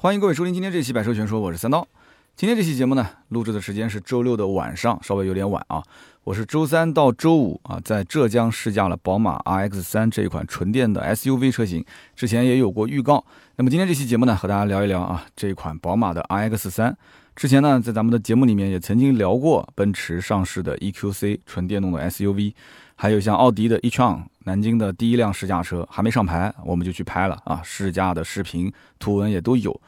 欢迎各位收听今天这期《百车全说》，我是三刀。今天这期节目呢，录制的时间是周六的晚上，稍微有点晚啊。我是周三到周五啊，在浙江试驾了宝马 RX 三这一款纯电的 SUV 车型，之前也有过预告。那么今天这期节目呢，和大家聊一聊啊，这一款宝马的 RX 三。之前呢，在咱们的节目里面也曾经聊过奔驰上市的 EQC 纯电动的 SUV，还有像奥迪的 e-tron，南京的第一辆试驾车还没上牌，我们就去拍了啊，试驾的视频、图文也都有。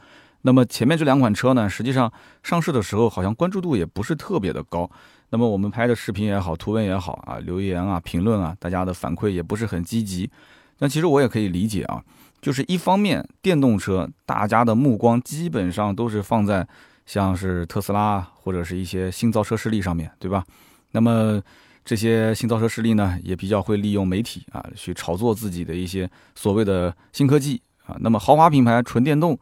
那么前面这两款车呢，实际上上市的时候好像关注度也不是特别的高。那么我们拍的视频也好，图文也好啊，留言啊、评论啊，大家的反馈也不是很积极。那其实我也可以理解啊，就是一方面电动车大家的目光基本上都是放在像是特斯拉或者是一些新造车势力上面对吧？那么这些新造车势力呢，也比较会利用媒体啊去炒作自己的一些所谓的新科技啊。那么豪华品牌纯电动。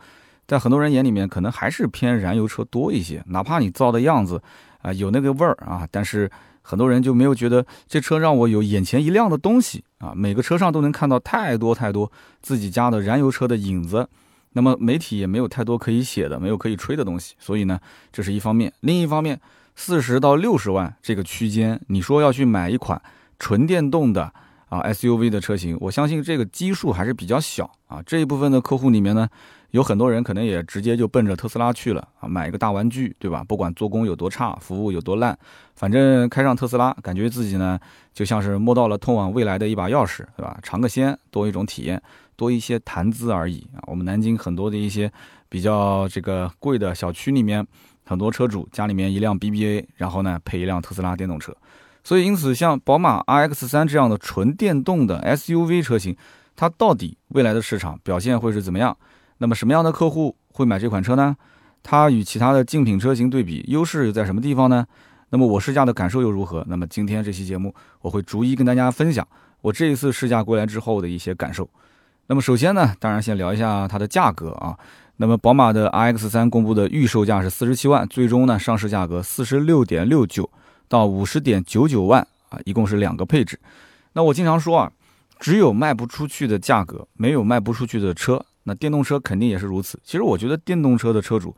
在很多人眼里面，可能还是偏燃油车多一些。哪怕你造的样子啊有那个味儿啊，但是很多人就没有觉得这车让我有眼前一亮的东西啊。每个车上都能看到太多太多自己家的燃油车的影子，那么媒体也没有太多可以写的，没有可以吹的东西。所以呢，这是一方面。另一方面，四十到六十万这个区间，你说要去买一款纯电动的啊 SUV 的车型，我相信这个基数还是比较小啊。这一部分的客户里面呢。有很多人可能也直接就奔着特斯拉去了啊，买一个大玩具，对吧？不管做工有多差，服务有多烂，反正开上特斯拉，感觉自己呢就像是摸到了通往未来的一把钥匙，对吧？尝个鲜，多一种体验，多一些谈资而已啊。我们南京很多的一些比较这个贵的小区里面，很多车主家里面一辆 BBA，然后呢配一辆特斯拉电动车，所以因此像宝马 RX 三这样的纯电动的 SUV 车型，它到底未来的市场表现会是怎么样？那么什么样的客户会买这款车呢？它与其他的竞品车型对比，优势又在什么地方呢？那么我试驾的感受又如何？那么今天这期节目，我会逐一跟大家分享我这一次试驾过来之后的一些感受。那么首先呢，当然先聊一下它的价格啊。那么宝马的 RX 三公布的预售价是四十七万，最终呢上市价格四十六点六九到五十点九九万啊，一共是两个配置。那我经常说啊，只有卖不出去的价格，没有卖不出去的车。那电动车肯定也是如此。其实我觉得电动车的车主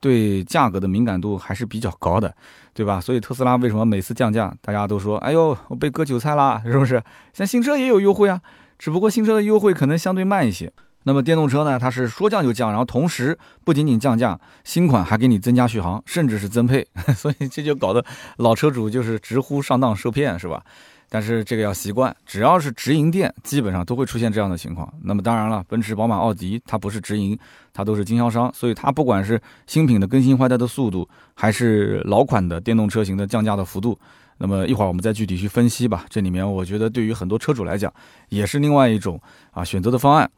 对价格的敏感度还是比较高的，对吧？所以特斯拉为什么每次降价，大家都说：“哎呦，我被割韭菜啦，是不是？”像新车也有优惠啊，只不过新车的优惠可能相对慢一些。那么电动车呢，它是说降就降，然后同时不仅仅降价，新款还给你增加续航，甚至是增配，所以这就搞得老车主就是直呼上当受骗，是吧？但是这个要习惯，只要是直营店，基本上都会出现这样的情况。那么当然了，奔驰、宝马、奥迪它不是直营，它都是经销商，所以它不管是新品的更新换代的速度，还是老款的电动车型的降价的幅度，那么一会儿我们再具体去分析吧。这里面我觉得对于很多车主来讲，也是另外一种啊选择的方案。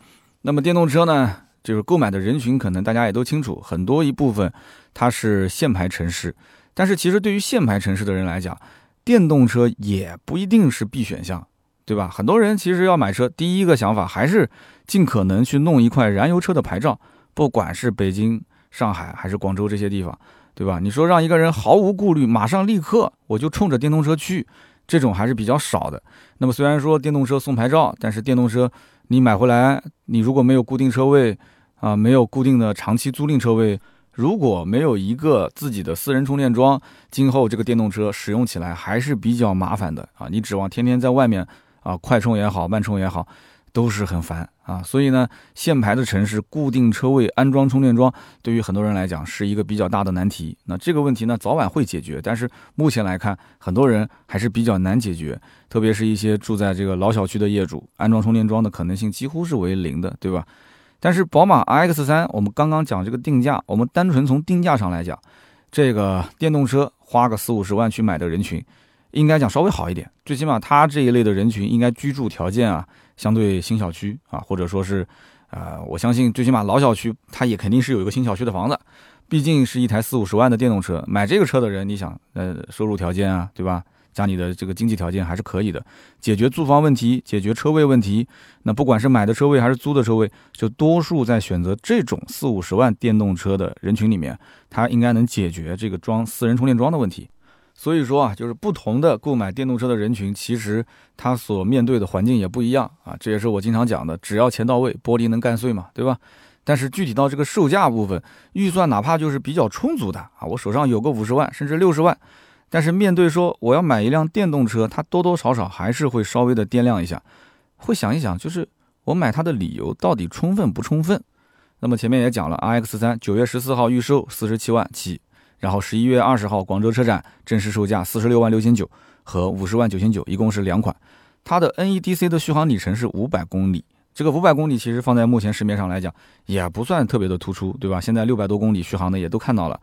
那么电动车呢，就是购买的人群可能大家也都清楚，很多一部分它是限牌城市，但是其实对于限牌城市的人来讲，电动车也不一定是必选项，对吧？很多人其实要买车，第一个想法还是尽可能去弄一块燃油车的牌照，不管是北京、上海还是广州这些地方，对吧？你说让一个人毫无顾虑，马上立刻我就冲着电动车去，这种还是比较少的。那么虽然说电动车送牌照，但是电动车你买回来，你如果没有固定车位啊，没有固定的长期租赁车位。如果没有一个自己的私人充电桩，今后这个电动车使用起来还是比较麻烦的啊！你指望天天在外面啊快充也好，慢充也好，都是很烦啊。所以呢，限牌的城市固定车位安装充电桩，对于很多人来讲是一个比较大的难题。那这个问题呢，早晚会解决，但是目前来看，很多人还是比较难解决，特别是一些住在这个老小区的业主，安装充电桩的可能性几乎是为零的，对吧？但是宝马 X 三，我们刚刚讲这个定价，我们单纯从定价上来讲，这个电动车花个四五十万去买的人群，应该讲稍微好一点。最起码他这一类的人群，应该居住条件啊，相对新小区啊，或者说是，呃，我相信最起码老小区，他也肯定是有一个新小区的房子。毕竟是一台四五十万的电动车，买这个车的人，你想，呃，收入条件啊，对吧？家里的这个经济条件还是可以的，解决租房问题，解决车位问题。那不管是买的车位还是租的车位，就多数在选择这种四五十万电动车的人群里面，它应该能解决这个装私人充电桩的问题。所以说啊，就是不同的购买电动车的人群，其实他所面对的环境也不一样啊。这也是我经常讲的，只要钱到位，玻璃能干碎嘛，对吧？但是具体到这个售价部分，预算哪怕就是比较充足的啊，我手上有个五十万甚至六十万，但是面对说我要买一辆电动车，它多多少少还是会稍微的掂量一下，会想一想，就是我买它的理由到底充分不充分？那么前面也讲了，RX 三九月十四号预售四十七万起，然后十一月二十号广州车展正式售价四十六万六千九和五十万九千九，一共是两款。它的 NEDC 的续航里程是五百公里，这个五百公里其实放在目前市面上来讲也不算特别的突出，对吧？现在六百多公里续航的也都看到了。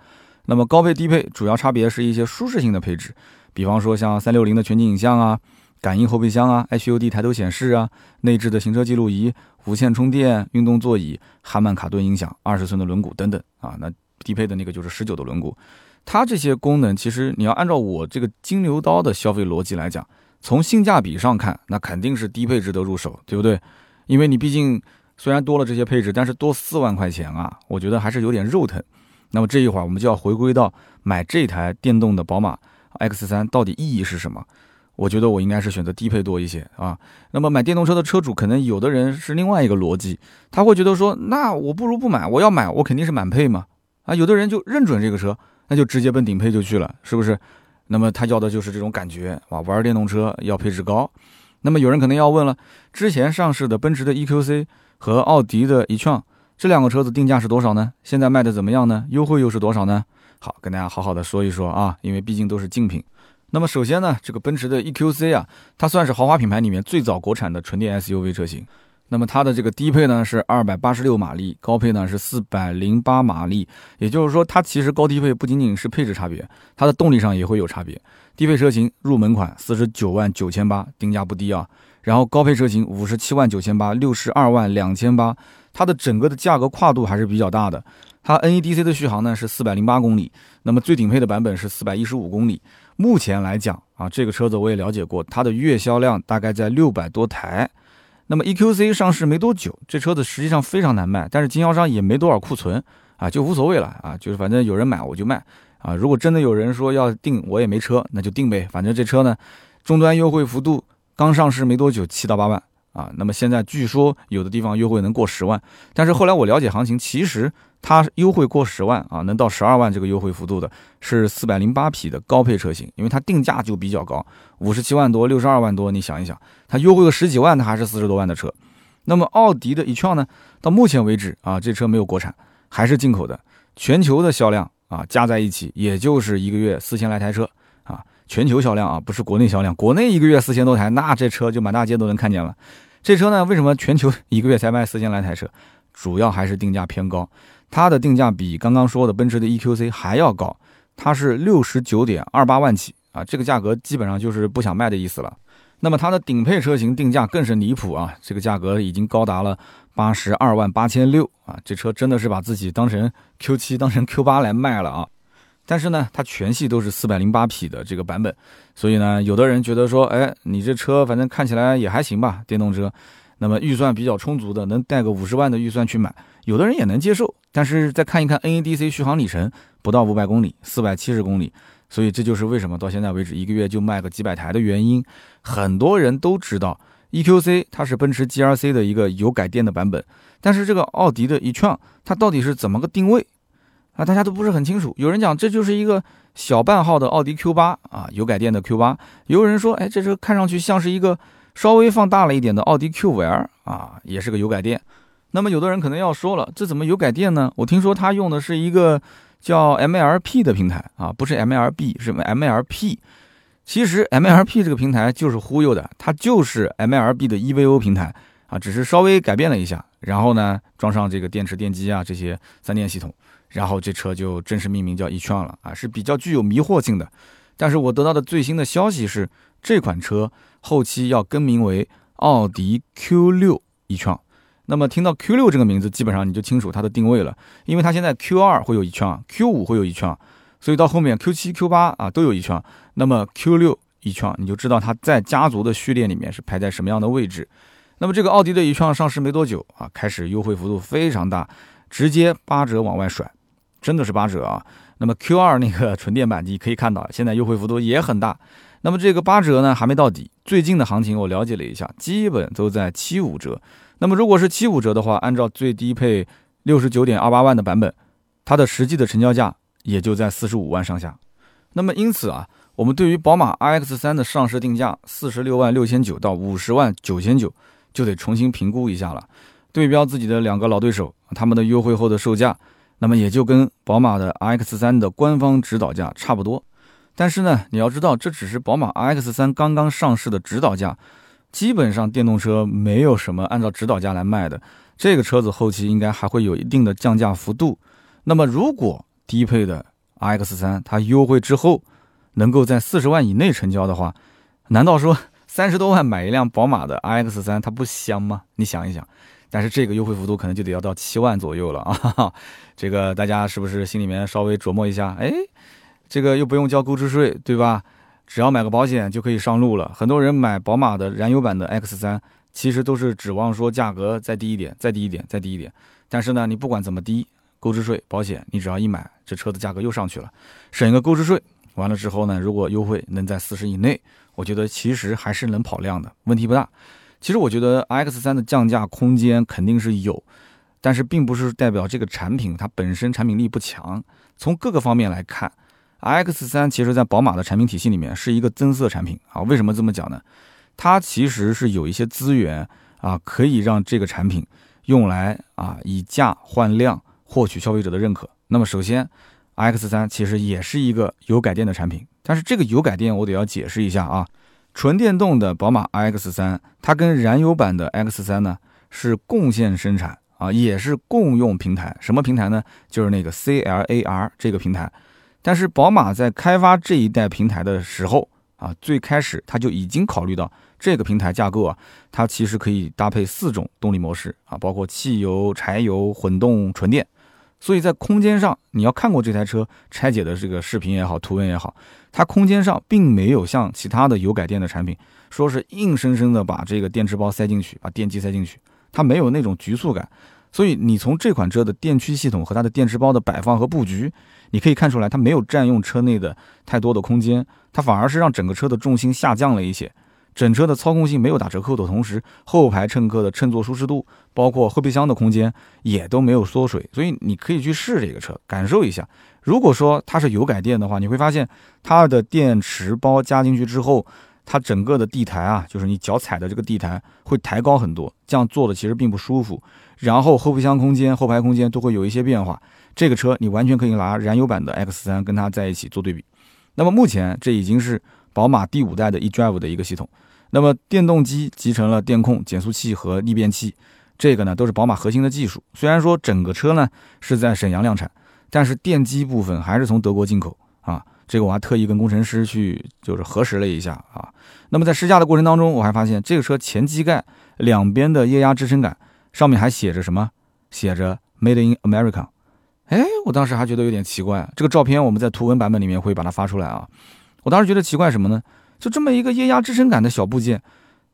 那么高配低配主要差别是一些舒适性的配置，比方说像三六零的全景影像啊、感应后备箱啊、HUD 抬头显示啊、内置的行车记录仪、无线充电、运动座椅、哈曼卡顿音响、二十寸的轮毂等等啊。那低配的那个就是十九的轮毂，它这些功能其实你要按照我这个金牛刀的消费逻辑来讲。从性价比上看，那肯定是低配值得入手，对不对？因为你毕竟虽然多了这些配置，但是多四万块钱啊，我觉得还是有点肉疼。那么这一会儿我们就要回归到买这台电动的宝马 X3 到底意义是什么？我觉得我应该是选择低配多一些啊。那么买电动车的车主，可能有的人是另外一个逻辑，他会觉得说，那我不如不买，我要买我肯定是满配嘛。啊，有的人就认准这个车，那就直接奔顶配就去了，是不是？那么他要的就是这种感觉啊，玩电动车要配置高。那么有人可能要问了，之前上市的奔驰的 EQC 和奥迪的 e-tron 这两个车子定价是多少呢？现在卖的怎么样呢？优惠又是多少呢？好，跟大家好好的说一说啊，因为毕竟都是竞品。那么首先呢，这个奔驰的 EQC 啊，它算是豪华品牌里面最早国产的纯电 SUV 车型。那么它的这个低配呢是二百八十六马力，高配呢是四百零八马力。也就是说，它其实高低配不仅仅是配置差别，它的动力上也会有差别。低配车型入门款四十九万九千八，定价不低啊。然后高配车型五十七万九千八，六十二万两千八，它的整个的价格跨度还是比较大的。它 NEDC 的续航呢是四百零八公里，那么最顶配的版本是四百一十五公里。目前来讲啊，这个车子我也了解过，它的月销量大概在六百多台。那么 EQC 上市没多久，这车子实际上非常难卖，但是经销商也没多少库存啊，就无所谓了啊，就是反正有人买我就卖啊。如果真的有人说要订，我也没车，那就订呗。反正这车呢，终端优惠幅度刚上市没多久，七到八万啊。那么现在据说有的地方优惠能过十万，但是后来我了解行情，其实。它优惠过十万啊，能到十二万这个优惠幅度的是四百零八匹的高配车型，因为它定价就比较高，五十七万多、六十二万多，你想一想，它优惠个十几万，它还是四十多万的车。那么奥迪的 e-tron 呢，到目前为止啊，这车没有国产，还是进口的，全球的销量啊加在一起，也就是一个月四千来台车啊，全球销量啊，不是国内销量，国内一个月四千多台，那这车就满大街都能看见了。这车呢，为什么全球一个月才卖四千来台车？主要还是定价偏高。它的定价比刚刚说的奔驰的 EQC 还要高，它是六十九点二八万起啊，这个价格基本上就是不想卖的意思了。那么它的顶配车型定价更是离谱啊，这个价格已经高达了八十二万八千六啊，这车真的是把自己当成 Q7 当成 Q8 来卖了啊。但是呢，它全系都是四百零八匹的这个版本，所以呢，有的人觉得说，哎，你这车反正看起来也还行吧，电动车。那么预算比较充足的，能带个五十万的预算去买，有的人也能接受。但是再看一看 NEDC 续航里程，不到五百公里，四百七十公里，所以这就是为什么到现在为止一个月就卖个几百台的原因。很多人都知道 EQC 它是奔驰 GRC 的一个油改电的版本，但是这个奥迪的 e-tron 它到底是怎么个定位啊？大家都不是很清楚。有人讲这就是一个小半号的奥迪 Q8 啊，油改电的 Q8。有人说，哎，这车看上去像是一个。稍微放大了一点的奥迪 Q5L 啊，也是个油改电。那么有的人可能要说了，这怎么油改电呢？我听说它用的是一个叫 MLP 的平台啊，不是 MLB，是 MLP。其实 MLP 这个平台就是忽悠的，它就是 MLB 的 EVO 平台啊，只是稍微改变了一下，然后呢装上这个电池电机啊这些三电系统，然后这车就正式命名叫 e-tron 了啊，是比较具有迷惑性的。但是我得到的最新的消息是，这款车。后期要更名为奥迪 Q6 e-tron，那么听到 Q6 这个名字，基本上你就清楚它的定位了，因为它现在 Q2 会有 e-tron，Q5 会有 e-tron，所以到后面 Q7、Q8 啊都有 e-tron，那么 Q6 e-tron 你就知道它在家族的序列里面是排在什么样的位置。那么这个奥迪的 e-tron 上市没多久啊，开始优惠幅度非常大，直接八折往外甩，真的是八折啊。那么 Q2 那个纯电版你可以看到，现在优惠幅度也很大。那么这个八折呢还没到底，最近的行情我了解了一下，基本都在七五折。那么如果是七五折的话，按照最低配六十九点二八万的版本，它的实际的成交价也就在四十五万上下。那么因此啊，我们对于宝马 iX 三的上市定价四十六万六千九到五十万九千九，就得重新评估一下了。对标自己的两个老对手，他们的优惠后的售价，那么也就跟宝马的 iX 三的官方指导价差不多。但是呢，你要知道，这只是宝马 iX 三刚刚上市的指导价，基本上电动车没有什么按照指导价来卖的。这个车子后期应该还会有一定的降价幅度。那么，如果低配的 iX 三它优惠之后能够在四十万以内成交的话，难道说三十多万买一辆宝马的 iX 三它不香吗？你想一想。但是这个优惠幅度可能就得要到七万左右了 啊哈哈！这个大家是不是心里面稍微琢磨一下？哎，这个又不用交购置税，对吧？只要买个保险就可以上路了。很多人买宝马的燃油版的 X 三，其实都是指望说价格再低一点，再低一点，再低一点。但是呢，你不管怎么低，购置税、保险，你只要一买，这车的价格又上去了。省一个购置税，完了之后呢，如果优惠能在四十以内，我觉得其实还是能跑量的，问题不大。其实我觉得 X 三的降价空间肯定是有，但是并不是代表这个产品它本身产品力不强。从各个方面来看，X 三其实在宝马的产品体系里面是一个增色产品啊。为什么这么讲呢？它其实是有一些资源啊，可以让这个产品用来啊以价换量，获取消费者的认可。那么首先，X 三其实也是一个油改电的产品，但是这个油改电我得要解释一下啊。纯电动的宝马 iX 三，它跟燃油版的 X 三呢是共线生产啊，也是共用平台。什么平台呢？就是那个 CLAR 这个平台。但是宝马在开发这一代平台的时候啊，最开始它就已经考虑到这个平台架构啊，它其实可以搭配四种动力模式啊，包括汽油、柴油、混动、纯电。所以在空间上，你要看过这台车拆解的这个视频也好，图文也好，它空间上并没有像其他的油改电的产品，说是硬生生的把这个电池包塞进去，把电机塞进去，它没有那种局促感。所以你从这款车的电驱系统和它的电池包的摆放和布局，你可以看出来，它没有占用车内的太多的空间，它反而是让整个车的重心下降了一些。整车的操控性没有打折扣的同时，后排乘客的乘坐舒适度，包括后备箱的空间也都没有缩水，所以你可以去试这个车，感受一下。如果说它是油改电的话，你会发现它的电池包加进去之后，它整个的地台啊，就是你脚踩的这个地台会抬高很多，这样坐的其实并不舒服。然后后备箱空间、后排空间都会有一些变化。这个车你完全可以拿燃油版的 X3 跟它在一起做对比。那么目前这已经是。宝马第五代的 eDrive 的一个系统，那么电动机集成了电控、减速器和逆变器，这个呢都是宝马核心的技术。虽然说整个车呢是在沈阳量产，但是电机部分还是从德国进口啊。这个我还特意跟工程师去就是核实了一下啊。那么在试驾的过程当中，我还发现这个车前机盖两边的液压支撑杆上面还写着什么？写着 Made in America。哎，我当时还觉得有点奇怪。这个照片我们在图文版本里面会把它发出来啊。我当时觉得奇怪什么呢？就这么一个液压支撑杆的小部件，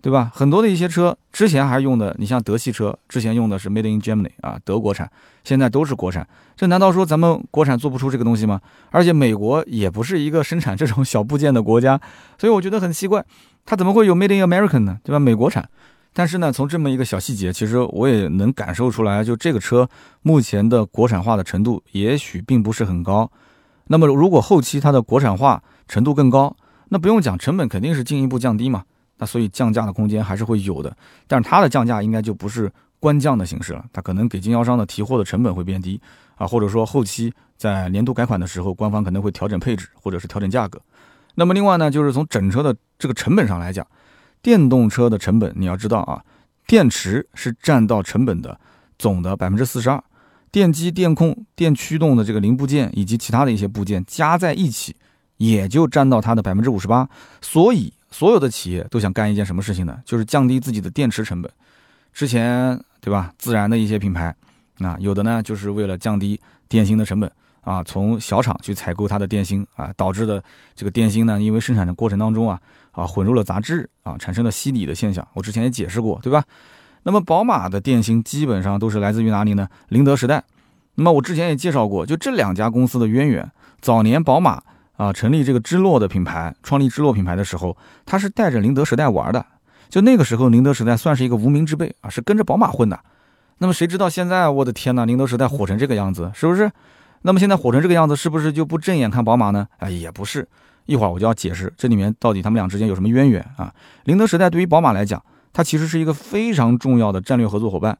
对吧？很多的一些车之前还用的，你像德系车之前用的是 Made in Germany 啊，德国产，现在都是国产。这难道说咱们国产做不出这个东西吗？而且美国也不是一个生产这种小部件的国家，所以我觉得很奇怪，它怎么会有 Made in American 呢？对吧？美国产。但是呢，从这么一个小细节，其实我也能感受出来，就这个车目前的国产化的程度也许并不是很高。那么如果后期它的国产化，程度更高，那不用讲，成本肯定是进一步降低嘛。那所以降价的空间还是会有的，但是它的降价应该就不是官降的形式了，它可能给经销商的提货的成本会变低啊，或者说后期在年度改款的时候，官方可能会调整配置或者是调整价格。那么另外呢，就是从整车的这个成本上来讲，电动车的成本你要知道啊，电池是占到成本的总的百分之四十二，电机、电控、电驱动的这个零部件以及其他的一些部件加在一起。也就占到它的百分之五十八，所以所有的企业都想干一件什么事情呢？就是降低自己的电池成本。之前对吧？自然的一些品牌，啊，有的呢就是为了降低电芯的成本啊，从小厂去采购它的电芯啊，导致的这个电芯呢，因为生产的过程当中啊啊混入了杂质啊，产生了吸锂的现象。我之前也解释过，对吧？那么宝马的电芯基本上都是来自于哪里呢？宁德时代。那么我之前也介绍过，就这两家公司的渊源，早年宝马。啊，成立这个芝洛的品牌，创立芝洛品牌的时候，他是带着宁德时代玩的。就那个时候，宁德时代算是一个无名之辈啊，是跟着宝马混的。那么谁知道现在，我的天呐，宁德时代火成这个样子，是不是？那么现在火成这个样子，是不是就不正眼看宝马呢？哎，也不是。一会儿我就要解释这里面到底他们俩之间有什么渊源啊。宁德时代对于宝马来讲，它其实是一个非常重要的战略合作伙伴。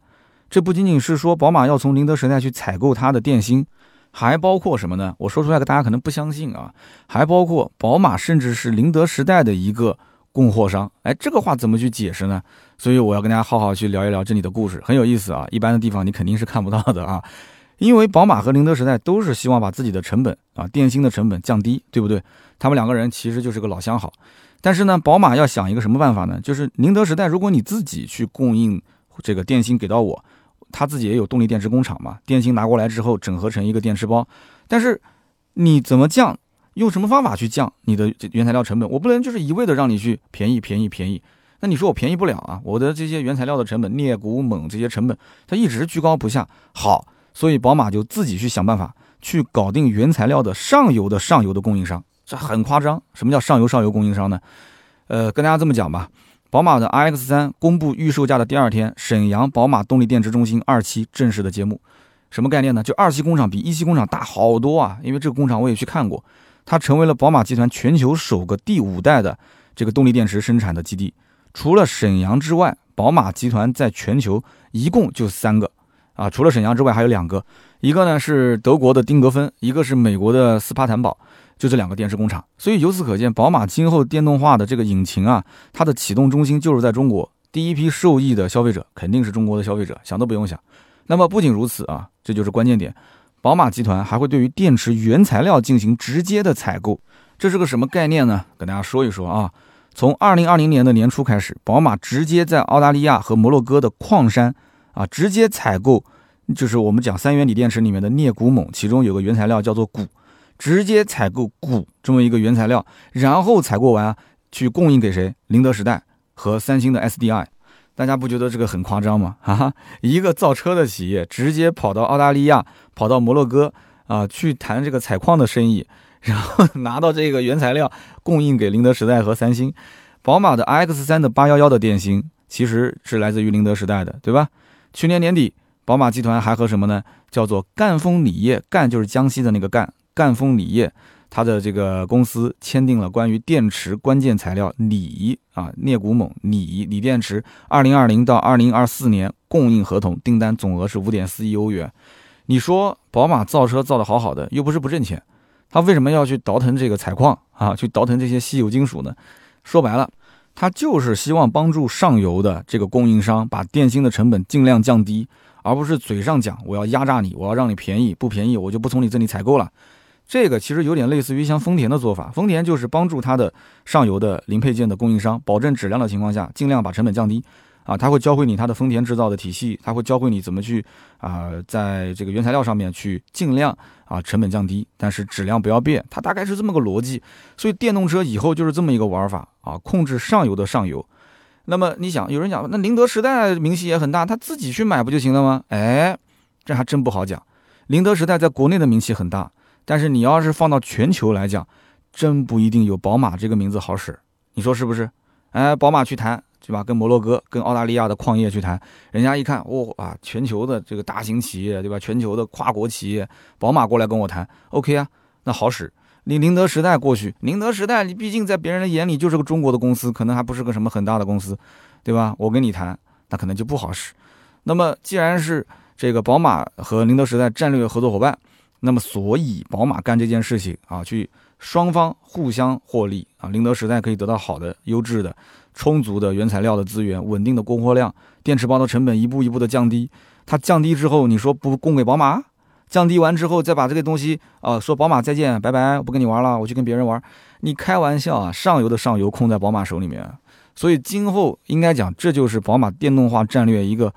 这不仅仅是说宝马要从宁德时代去采购它的电芯，还包括什么呢？我说出来，大家可能不相信啊。还包括宝马甚至是宁德时代的一个供货商。哎，这个话怎么去解释呢？所以我要跟大家好好去聊一聊这里的故事，很有意思啊。一般的地方你肯定是看不到的啊。因为宝马和宁德时代都是希望把自己的成本啊，电芯的成本降低，对不对？他们两个人其实就是个老相好。但是呢，宝马要想一个什么办法呢？就是宁德时代，如果你自己去供应这个电芯给到我，他自己也有动力电池工厂嘛，电芯拿过来之后整合成一个电池包。但是你怎么降？用什么方法去降你的原材料成本？我不能就是一味的让你去便宜便宜便宜。那你说我便宜不了啊？我的这些原材料的成本，镍、钴、锰这些成本，它一直居高不下。好。所以宝马就自己去想办法去搞定原材料的上游的上游的供应商，这很夸张。什么叫上游上游供应商呢？呃，跟大家这么讲吧，宝马的 iX 三公布预售价的第二天，沈阳宝马动力电池中心二期正式的揭幕。什么概念呢？就二期工厂比一期工厂大好多啊！因为这个工厂我也去看过，它成为了宝马集团全球首个第五代的这个动力电池生产的基地。除了沈阳之外，宝马集团在全球一共就三个。啊，除了沈阳之外，还有两个，一个呢是德国的丁格芬，一个是美国的斯帕坦堡，就这两个电池工厂。所以由此可见，宝马今后电动化的这个引擎啊，它的启动中心就是在中国。第一批受益的消费者肯定是中国的消费者，想都不用想。那么不仅如此啊，这就是关键点，宝马集团还会对于电池原材料进行直接的采购，这是个什么概念呢？跟大家说一说啊。从二零二零年的年初开始，宝马直接在澳大利亚和摩洛哥的矿山。啊，直接采购，就是我们讲三元锂电池里面的镍、钴、锰，其中有个原材料叫做钴，直接采购钴这么一个原材料，然后采购完去供应给谁？宁德时代和三星的 SDI，大家不觉得这个很夸张吗？哈哈，一个造车的企业直接跑到澳大利亚，跑到摩洛哥啊，去谈这个采矿的生意，然后拿到这个原材料供应给宁德时代和三星。宝马的 X 三的八幺幺的电芯其实是来自于宁德时代的，对吧？去年年底，宝马集团还和什么呢？叫做赣锋锂业，赣就是江西的那个赣，赣锋锂业，它的这个公司签订了关于电池关键材料锂啊镍钴锰锂锂电池二零二零到二零二四年供应合同，订单总额是五点四亿欧元。你说宝马造车造的好好的，又不是不挣钱，他为什么要去倒腾这个采矿啊？去倒腾这些稀有金属呢？说白了。他就是希望帮助上游的这个供应商把电芯的成本尽量降低，而不是嘴上讲我要压榨你，我要让你便宜，不便宜我就不从你这里采购了。这个其实有点类似于像丰田的做法，丰田就是帮助它的上游的零配件的供应商，保证质量的情况下，尽量把成本降低。啊，他会教会你他的丰田制造的体系，他会教会你怎么去啊，在这个原材料上面去尽量啊成本降低，但是质量不要变，它大概是这么个逻辑。所以电动车以后就是这么一个玩法啊，控制上游的上游。那么你想，有人讲，那宁德时代名气也很大，他自己去买不就行了吗？哎，这还真不好讲。宁德时代在国内的名气很大，但是你要是放到全球来讲，真不一定有宝马这个名字好使。你说是不是？哎，宝马去谈。对吧？跟摩洛哥、跟澳大利亚的矿业去谈，人家一看，哦啊，全球的这个大型企业，对吧？全球的跨国企业，宝马过来跟我谈，OK 啊，那好使。你宁德时代过去，宁德时代，你毕竟在别人的眼里就是个中国的公司，可能还不是个什么很大的公司，对吧？我跟你谈，那可能就不好使。那么既然是这个宝马和宁德时代战略合作伙伴，那么所以宝马干这件事情啊，去双方互相获利啊，宁德时代可以得到好的、优质的。充足的原材料的资源，稳定的供货量，电池包的成本一步一步的降低。它降低之后，你说不供给宝马？降低完之后再把这个东西啊，说宝马再见，拜拜，我不跟你玩了，我去跟别人玩。你开玩笑啊？上游的上游控在宝马手里面，所以今后应该讲，这就是宝马电动化战略一个，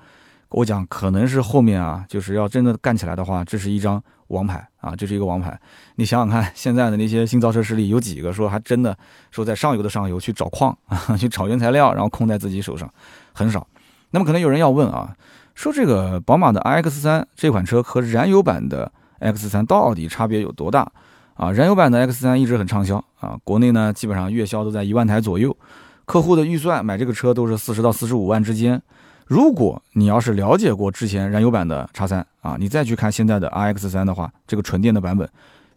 我讲可能是后面啊，就是要真的干起来的话，这是一张。王牌啊，这是一个王牌。你想想看，现在的那些新造车势力有几个说还真的说在上游的上游去找矿啊，去找原材料，然后控在自己手上，很少。那么可能有人要问啊，说这个宝马的 X 三这款车和燃油版的 X 三到底差别有多大啊？燃油版的 X 三一直很畅销啊，国内呢基本上月销都在一万台左右，客户的预算买这个车都是四十到四十五万之间。如果你要是了解过之前燃油版的叉三啊，你再去看现在的 RX 三的话，这个纯电的版本，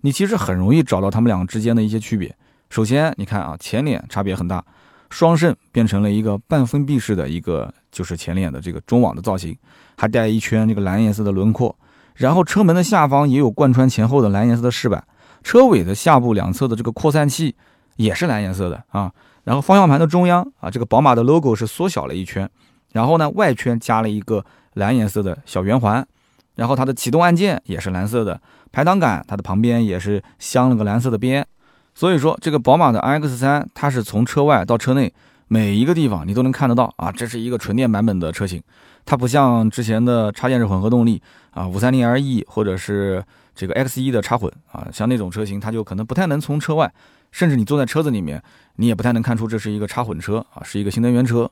你其实很容易找到它们两个之间的一些区别。首先，你看啊，前脸差别很大，双肾变成了一个半封闭式的一个，就是前脸的这个中网的造型，还带一圈这个蓝颜色的轮廓。然后车门的下方也有贯穿前后的蓝颜色的饰板，车尾的下部两侧的这个扩散器也是蓝颜色的啊。然后方向盘的中央啊，这个宝马的 logo 是缩小了一圈，然后呢外圈加了一个蓝颜色的小圆环，然后它的启动按键也是蓝色的，排挡杆它的旁边也是镶了个蓝色的边。所以说，这个宝马的 iX 三，它是从车外到车内每一个地方你都能看得到啊，这是一个纯电版本的车型，它不像之前的插电式混合动力啊，五三零 LE 或者是这个 X 一的插混啊，像那种车型，它就可能不太能从车外，甚至你坐在车子里面，你也不太能看出这是一个插混车啊，是一个新能源车。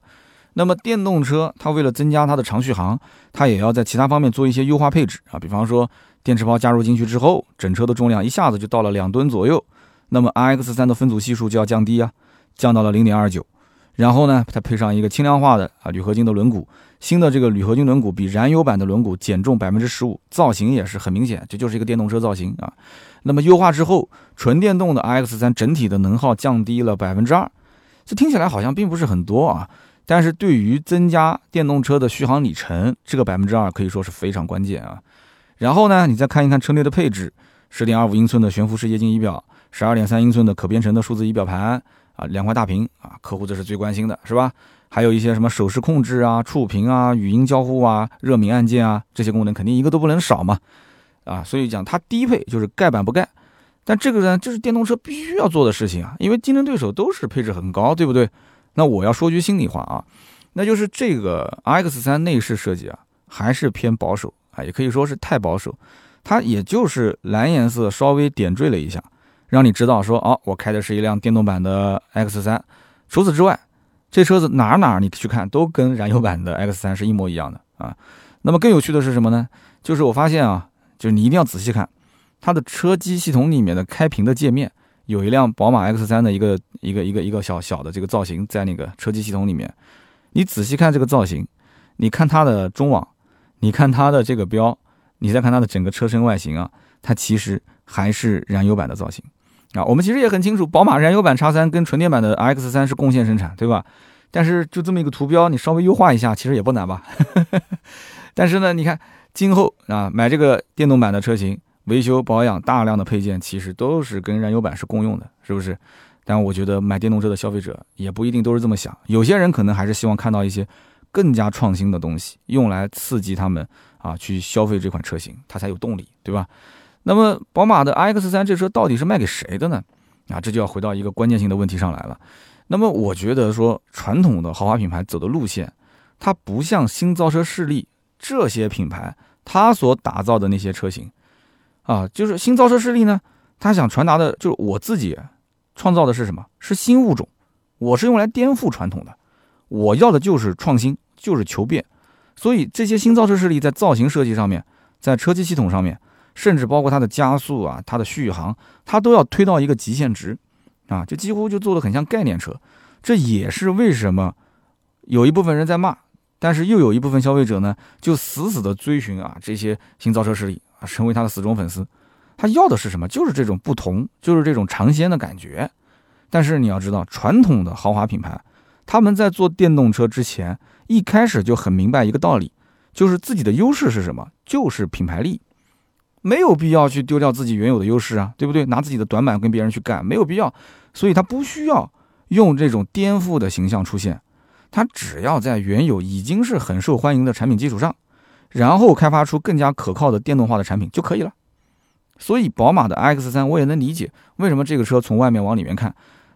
那么电动车，它为了增加它的长续航，它也要在其他方面做一些优化配置啊，比方说电池包加入进去之后，整车的重量一下子就到了两吨左右。那么 iX 三的分组系数就要降低啊，降到了零点二九，然后呢，它配上一个轻量化的啊铝合金的轮毂，新的这个铝合金轮毂比燃油版的轮毂减重百分之十五，造型也是很明显，这就是一个电动车造型啊。那么优化之后，纯电动的 iX 三整体的能耗降低了百分之二，这听起来好像并不是很多啊，但是对于增加电动车的续航里程，这个百分之二可以说是非常关键啊。然后呢，你再看一看车内的配置，十点二五英寸的悬浮式液晶仪表。十二点三英寸的可编程的数字仪表盘啊，两块大屏啊，客户这是最关心的，是吧？还有一些什么手势控制啊、触屏啊、语音交互啊、热敏按键啊，这些功能肯定一个都不能少嘛，啊，所以讲它低配就是盖板不盖，但这个呢，就是电动车必须要做的事情啊，因为竞争对手都是配置很高，对不对？那我要说句心里话啊，那就是这个 X 三内饰设计啊，还是偏保守啊，也可以说是太保守，它也就是蓝颜色稍微点缀了一下。让你知道说哦，我开的是一辆电动版的 X 三。除此之外，这车子哪哪你去看都跟燃油版的 X 三是一模一样的啊。那么更有趣的是什么呢？就是我发现啊，就是你一定要仔细看它的车机系统里面的开屏的界面，有一辆宝马 X 三的一个一个一个一个小小的这个造型在那个车机系统里面。你仔细看这个造型，你看它的中网，你看它的这个标，你再看它的整个车身外形啊，它其实还是燃油版的造型。啊，我们其实也很清楚，宝马燃油版 X 三跟纯电版的 X 三是共线生产，对吧？但是就这么一个图标，你稍微优化一下，其实也不难吧？但是呢，你看今后啊，买这个电动版的车型，维修保养大量的配件，其实都是跟燃油版是共用的，是不是？但我觉得买电动车的消费者也不一定都是这么想，有些人可能还是希望看到一些更加创新的东西，用来刺激他们啊去消费这款车型，它才有动力，对吧？那么，宝马的 iX 三这车到底是卖给谁的呢？啊，这就要回到一个关键性的问题上来了。那么，我觉得说传统的豪华品牌走的路线，它不像新造车势力这些品牌，它所打造的那些车型，啊，就是新造车势力呢，他想传达的就是我自己创造的是什么？是新物种，我是用来颠覆传统的，我要的就是创新，就是求变。所以，这些新造车势力在造型设计上面，在车机系统上面。甚至包括它的加速啊，它的续航，它都要推到一个极限值，啊，就几乎就做的很像概念车。这也是为什么有一部分人在骂，但是又有一部分消费者呢，就死死的追寻啊这些新造车势力，成为他的死忠粉丝。他要的是什么？就是这种不同，就是这种尝鲜的感觉。但是你要知道，传统的豪华品牌，他们在做电动车之前，一开始就很明白一个道理，就是自己的优势是什么，就是品牌力。没有必要去丢掉自己原有的优势啊，对不对？拿自己的短板跟别人去干，没有必要。所以他不需要用这种颠覆的形象出现，他只要在原有已经是很受欢迎的产品基础上，然后开发出更加可靠的电动化的产品就可以了。所以宝马的 X 三我也能理解为什么这个车从外面往里面看，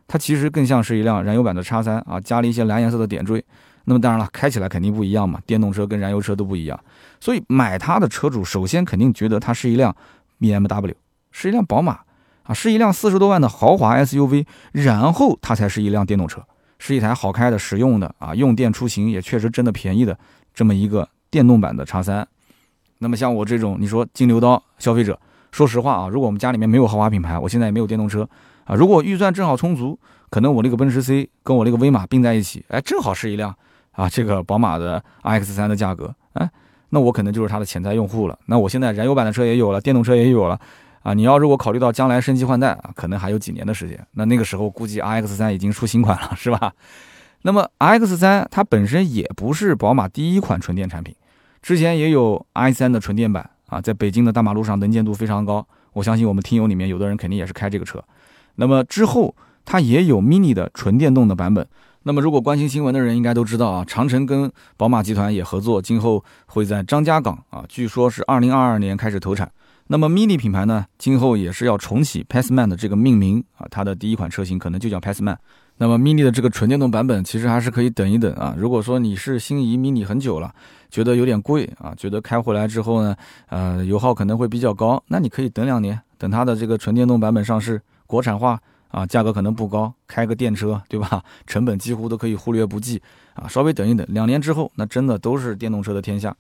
它其实更像是一辆燃油版的叉三啊，加了一些蓝颜色的点缀。那么当然了，开起来肯定不一样嘛，电动车跟燃油车都不一样。所以买它的车主首先肯定觉得它是一辆 BMW，是一辆宝马啊，是一辆四十多万的豪华 SUV，然后它才是一辆电动车，是一台好开的、实用的啊，用电出行也确实真的便宜的这么一个电动版的叉三。那么像我这种你说金牛刀消费者，说实话啊，如果我们家里面没有豪华品牌，我现在也没有电动车啊，如果预算正好充足，可能我那个奔驰 C 跟我那个威马并在一起，哎，正好是一辆啊，这个宝马的 RX3 的价格，哎，那我可能就是它的潜在用户了。那我现在燃油版的车也有了，电动车也有了，啊，你要如果考虑到将来升级换代啊，可能还有几年的时间，那那个时候估计 RX3 已经出新款了，是吧？那么 RX3 它本身也不是宝马第一款纯电产品，之前也有 i3 的纯电版啊，在北京的大马路上能见度非常高，我相信我们听友里面有的人肯定也是开这个车。那么之后它也有 mini 的纯电动的版本。那么，如果关心新闻的人应该都知道啊，长城跟宝马集团也合作，今后会在张家港啊，据说是二零二二年开始投产。那么，Mini 品牌呢，今后也是要重启 Passman 的这个命名啊，它的第一款车型可能就叫 Passman。那么，Mini 的这个纯电动版本其实还是可以等一等啊。如果说你是心仪 Mini 很久了，觉得有点贵啊，觉得开回来之后呢，呃，油耗可能会比较高，那你可以等两年，等它的这个纯电动版本上市，国产化。啊，价格可能不高，开个电车，对吧？成本几乎都可以忽略不计啊。稍微等一等，两年之后，那真的都是电动车的天下。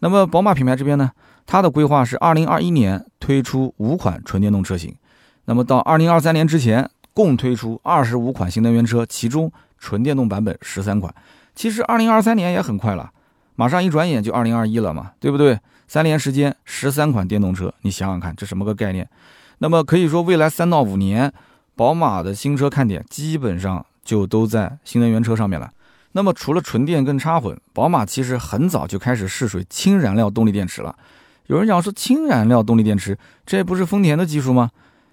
那么宝马品牌这边呢，它的规划是二零二一年推出五款纯电动车型，那么到二零二三年之前，共推出二十五款新能源车，其中纯电动版本十三款。其实二零二三年也很快了，马上一转眼就二零二一了嘛，对不对？三年时间，十三款电动车，你想想看，这什么个概念？那么可以说，未来三到五年。宝马的新车看点基本上就都在新能源车上面了。那么除了纯电跟插混，宝马其实很早就开始试水氢燃料动力电池了。有人讲说氢燃料动力电池，这不是丰田的技术吗？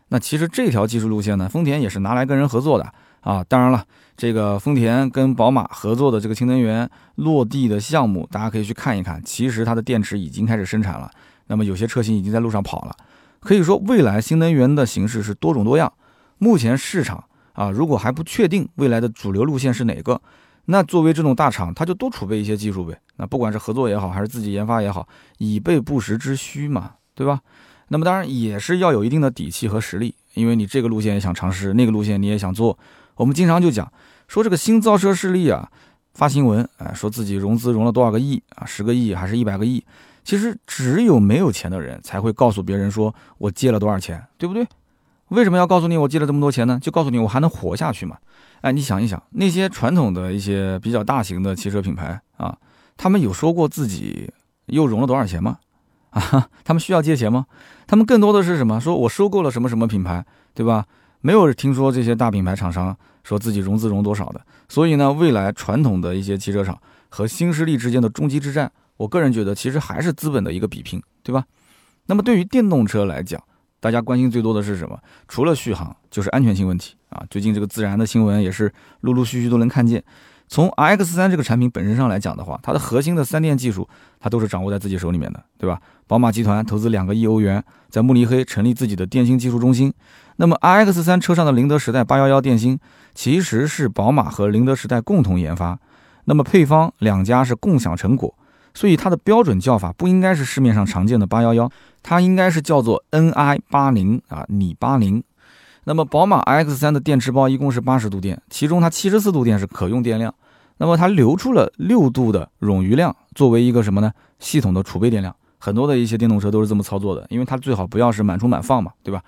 那其实这条技术路线呢，丰田也是拿来跟人合作的啊。当然了，这个丰田跟宝马合作的这个氢能源落地的项目，大家可以去看一看。其实它的电池已经开始生产了，那么有些车型已经在路上跑了。可以说，未来新能源的形式是多种多样。目前市场啊，如果还不确定未来的主流路线是哪个，那作为这种大厂，它就多储备一些技术呗。那不管是合作也好，还是自己研发也好，以备不时之需嘛，对吧？那么当然也是要有一定的底气和实力，因为你这个路线也想尝试，那个路线你也想做。我们经常就讲说这个新造车势力啊，发新闻啊，说自己融资融了多少个亿啊，十个亿还是一百个亿？其实只有没有钱的人才会告诉别人说我借了多少钱，对不对？为什么要告诉你我借了这么多钱呢？就告诉你我还能活下去嘛？哎，你想一想，那些传统的一些比较大型的汽车品牌啊，他们有说过自己又融了多少钱吗？啊，他们需要借钱吗？他们更多的是什么？说我收购了什么什么品牌，对吧？没有听说这些大品牌厂商说自己融资融多少的。所以呢，未来传统的一些汽车厂和新势力之间的终极之战，我个人觉得其实还是资本的一个比拼，对吧？那么对于电动车来讲，大家关心最多的是什么？除了续航，就是安全性问题啊！最近这个自燃的新闻也是陆陆续续都能看见。从 RX 三这个产品本身上来讲的话，它的核心的三电技术，它都是掌握在自己手里面的，对吧？宝马集团投资两个亿欧元，在慕尼黑成立自己的电芯技术中心。那么 RX 三车上的宁德时代八幺幺电芯，其实是宝马和宁德时代共同研发。那么配方两家是共享成果，所以它的标准叫法不应该是市面上常见的八幺幺。它应该是叫做 Ni 八零啊，拟八零。那么宝马 X 三的电池包一共是八十度电，其中它七十四度电是可用电量。那么它留出了六度的冗余量，作为一个什么呢？系统的储备电量。很多的一些电动车都是这么操作的，因为它最好不要是满充满放嘛，对吧？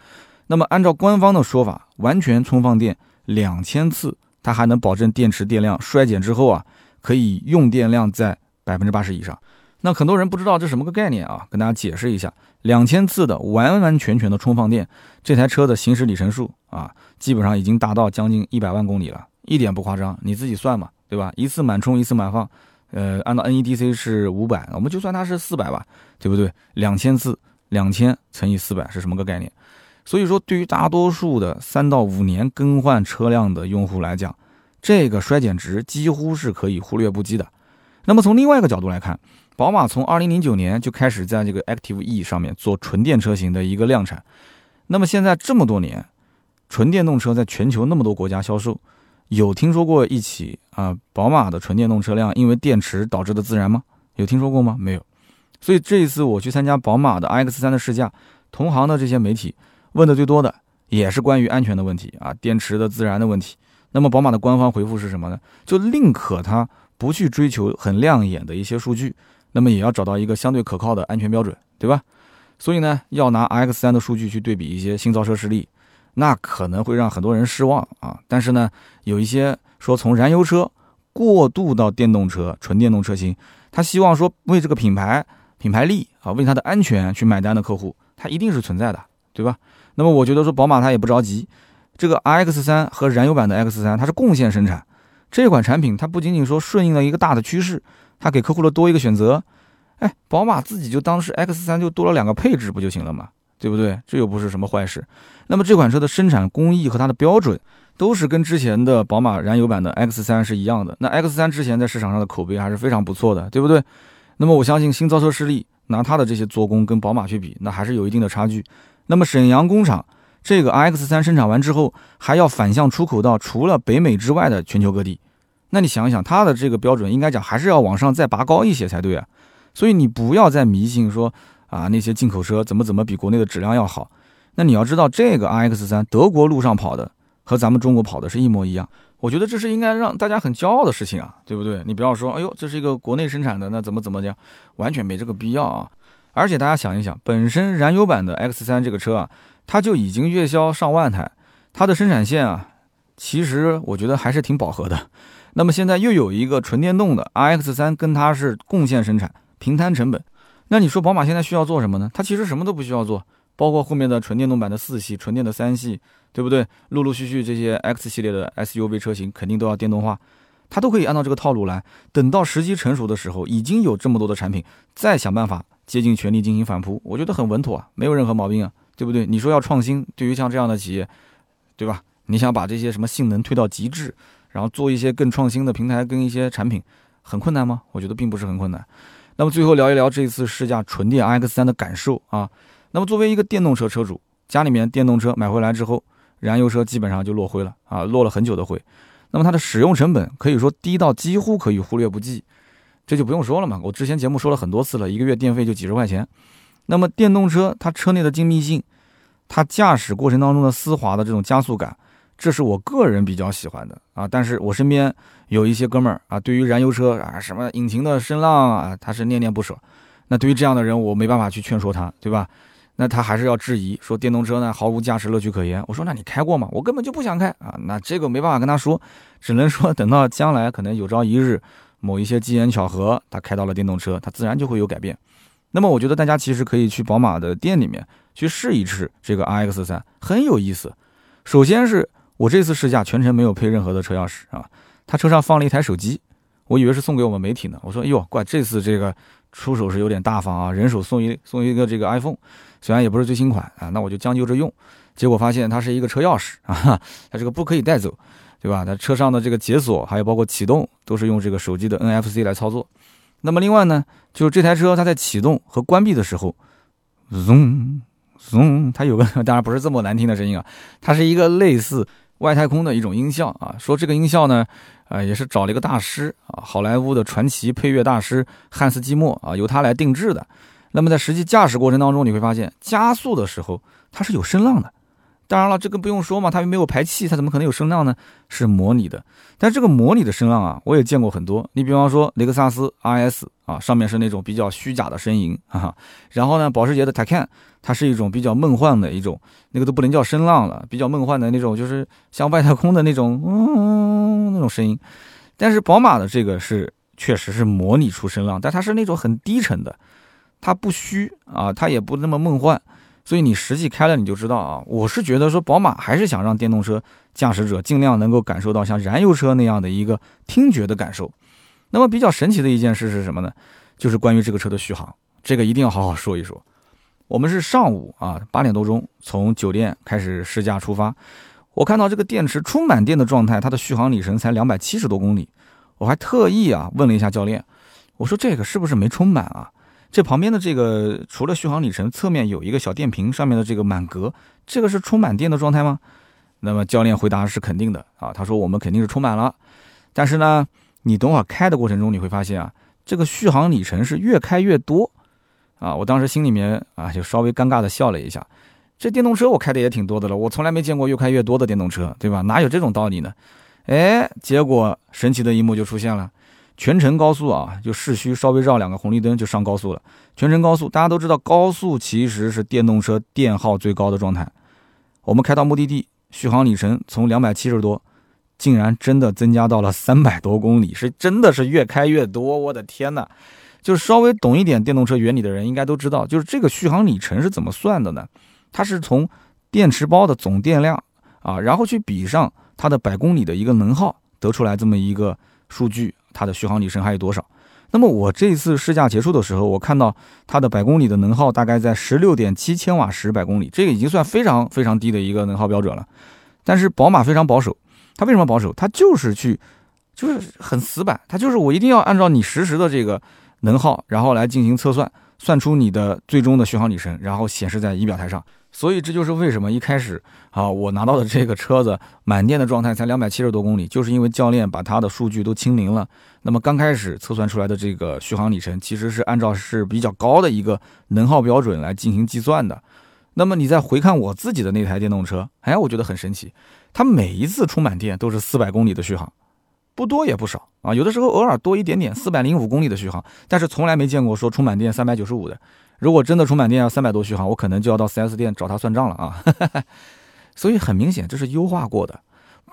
那么按照官方的说法，完全充放电两千次，它还能保证电池电量衰减之后啊，可以用电量在百分之八十以上。那很多人不知道这什么个概念啊，跟大家解释一下。两千次的完完全全的充放电，这台车的行驶里程数啊，基本上已经达到将近一百万公里了，一点不夸张，你自己算嘛，对吧？一次满充，一次满放，呃，按照 NEDC 是五百，我们就算它是四百吧，对不对？两千次，两千乘以四百是什么个概念？所以说，对于大多数的三到五年更换车辆的用户来讲，这个衰减值几乎是可以忽略不计的。那么从另外一个角度来看，宝马从二零零九年就开始在这个 Active E 上面做纯电车型的一个量产，那么现在这么多年，纯电动车在全球那么多国家销售，有听说过一起啊宝马的纯电动车辆因为电池导致的自燃吗？有听说过吗？没有。所以这一次我去参加宝马的 X3 的试驾，同行的这些媒体问的最多的也是关于安全的问题啊，电池的自燃的问题。那么宝马的官方回复是什么呢？就宁可它不去追求很亮眼的一些数据。那么也要找到一个相对可靠的安全标准，对吧？所以呢，要拿 X3 的数据去对比一些新造车势力，那可能会让很多人失望啊。但是呢，有一些说从燃油车过渡到电动车、纯电动车型，他希望说为这个品牌品牌力啊，为它的安全去买单的客户，他一定是存在的，对吧？那么我觉得说宝马它也不着急，这个 X 三和燃油版的 X 三它是共线生产，这款产品它不仅仅说顺应了一个大的趋势，他给客户的多一个选择，哎，宝马自己就当是 X 三就多了两个配置不就行了嘛，对不对？这又不是什么坏事。那么这款车的生产工艺和它的标准。都是跟之前的宝马燃油版的 X 三是一样的。那 X 三之前在市场上的口碑还是非常不错的，对不对？那么我相信新造车势力拿它的这些做工跟宝马去比，那还是有一定的差距。那么沈阳工厂这个 X 三生产完之后，还要反向出口到除了北美之外的全球各地。那你想一想，它的这个标准应该讲还是要往上再拔高一些才对啊。所以你不要再迷信说啊那些进口车怎么怎么比国内的质量要好。那你要知道这个 RX 三德国路上跑的。和咱们中国跑的是一模一样，我觉得这是应该让大家很骄傲的事情啊，对不对？你不要说，哎呦，这是一个国内生产的，那怎么怎么讲，完全没这个必要啊！而且大家想一想，本身燃油版的 X 三这个车啊，它就已经月销上万台，它的生产线啊，其实我觉得还是挺饱和的。那么现在又有一个纯电动的 RX 三跟它是共线生产，平摊成本，那你说宝马现在需要做什么呢？它其实什么都不需要做。包括后面的纯电动版的四系、纯电的三系，对不对？陆陆续续这些 X 系列的 SUV 车型肯定都要电动化，它都可以按照这个套路来。等到时机成熟的时候，已经有这么多的产品，再想办法竭尽全力进行反扑，我觉得很稳妥啊，没有任何毛病啊，对不对？你说要创新，对于像这样的企业，对吧？你想把这些什么性能推到极致，然后做一些更创新的平台跟一些产品，很困难吗？我觉得并不是很困难。那么最后聊一聊这次试驾纯电 X 三的感受啊。那么作为一个电动车车主，家里面电动车买回来之后，燃油车基本上就落灰了啊，落了很久的灰。那么它的使用成本可以说低到几乎可以忽略不计，这就不用说了嘛。我之前节目说了很多次了，一个月电费就几十块钱。那么电动车它车内的精密性，它驾驶过程当中的丝滑的这种加速感，这是我个人比较喜欢的啊。但是我身边有一些哥们儿啊，对于燃油车啊什么引擎的声浪啊，他是念念不舍。那对于这样的人，我没办法去劝说他，对吧？那他还是要质疑，说电动车呢毫无驾驶乐趣可言。我说，那你开过吗？我根本就不想开啊。那这个没办法跟他说，只能说等到将来可能有朝一日，某一些机缘巧合，他开到了电动车，他自然就会有改变。那么我觉得大家其实可以去宝马的店里面去试一试这个 RX 三，很有意思。首先是我这次试驾全程没有配任何的车钥匙啊，他车上放了一台手机，我以为是送给我们媒体呢。我说，哟，怪这次这个出手是有点大方啊，人手送一送一个这个 iPhone。虽然也不是最新款啊，那我就将就着用。结果发现它是一个车钥匙啊，它这个不可以带走，对吧？它车上的这个解锁还有包括启动都是用这个手机的 NFC 来操作。那么另外呢，就是这台车它在启动和关闭的时候，嗡嗡，它有个 当然不是这么难听的声音啊，它是一个类似外太空的一种音效啊。说这个音效呢，啊也是找了一个大师啊，好莱坞的传奇配乐大师汉斯季默啊，由他来定制的。那么在实际驾驶过程当中，你会发现加速的时候它是有声浪的。当然了，这个不用说嘛，它又没有排气，它怎么可能有声浪呢？是模拟的。但这个模拟的声浪啊，我也见过很多。你比方说雷克萨斯 RS 啊，上面是那种比较虚假的声音啊。然后呢，保时捷的 Taycan 它是一种比较梦幻的一种，那个都不能叫声浪了，比较梦幻的那种，就是像外太空的那种嗯那种声音。但是宝马的这个是确实是模拟出声浪，但它是那种很低沉的。它不虚啊，它也不那么梦幻，所以你实际开了你就知道啊。我是觉得说，宝马还是想让电动车驾驶者尽量能够感受到像燃油车那样的一个听觉的感受。那么比较神奇的一件事是什么呢？就是关于这个车的续航，这个一定要好好说一说。我们是上午啊八点多钟从酒店开始试驾出发，我看到这个电池充满电的状态，它的续航里程才两百七十多公里。我还特意啊问了一下教练，我说这个是不是没充满啊？这旁边的这个除了续航里程，侧面有一个小电瓶，上面的这个满格，这个是充满电的状态吗？那么教练回答是肯定的啊，他说我们肯定是充满了，但是呢，你等会儿开的过程中你会发现啊，这个续航里程是越开越多啊，我当时心里面啊就稍微尴尬的笑了一下，这电动车我开的也挺多的了，我从来没见过越开越多的电动车，对吧？哪有这种道理呢？哎，结果神奇的一幕就出现了。全程高速啊，就市区稍微绕两个红绿灯就上高速了。全程高速，大家都知道，高速其实是电动车电耗最高的状态。我们开到目的地，续航里程从两百七十多竟然真的增加到了三百多公里，是真的是越开越多。我的天呐！就是稍微懂一点电动车原理的人应该都知道，就是这个续航里程是怎么算的呢？它是从电池包的总电量啊，然后去比上它的百公里的一个能耗，得出来这么一个数据，它的续航里程还有多少？那么我这次试驾结束的时候，我看到它的百公里的能耗大概在十六点七千瓦时百公里，这个已经算非常非常低的一个能耗标准了。但是宝马非常保守，它为什么保守？它就是去，就是很死板，它就是我一定要按照你实时的这个能耗，然后来进行测算，算出你的最终的续航里程，然后显示在仪表台上。所以这就是为什么一开始啊，我拿到的这个车子满电的状态才两百七十多公里，就是因为教练把它的数据都清零了。那么刚开始测算出来的这个续航里程，其实是按照是比较高的一个能耗标准来进行计算的。那么你再回看我自己的那台电动车，哎，我觉得很神奇，它每一次充满电都是四百公里的续航，不多也不少啊，有的时候偶尔多一点点，四百零五公里的续航，但是从来没见过说充满电三百九十五的。如果真的充满电要三百多续航，我可能就要到 4S 店找他算账了啊！所以很明显，这是优化过的。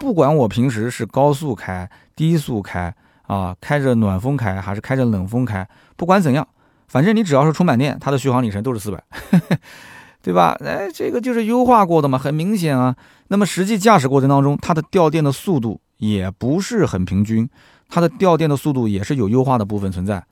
不管我平时是高速开、低速开啊，开着暖风开还是开着冷风开，不管怎样，反正你只要是充满电，它的续航里程都是四百，对吧？哎，这个就是优化过的嘛，很明显啊。那么实际驾驶过程当中，它的掉电的速度也不是很平均，它的掉电的速度也是有优化的部分存在。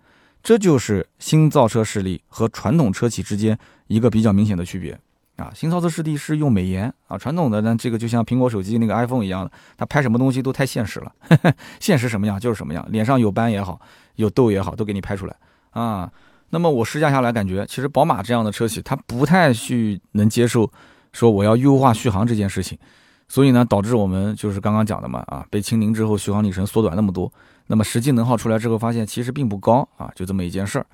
这就是新造车势力和传统车企之间一个比较明显的区别啊！新造车势力是用美颜啊，传统的呢，这个就像苹果手机那个 iPhone 一样的，它拍什么东西都太现实了，现实什么样就是什么样，脸上有斑也好，有痘也好，都给你拍出来啊。那么我试驾下来感觉，其实宝马这样的车企，它不太去能接受说我要优化续航这件事情，所以呢，导致我们就是刚刚讲的嘛啊，被清零之后续航里程缩短那么多。那么实际能耗出来之后，发现其实并不高啊，就这么一件事儿。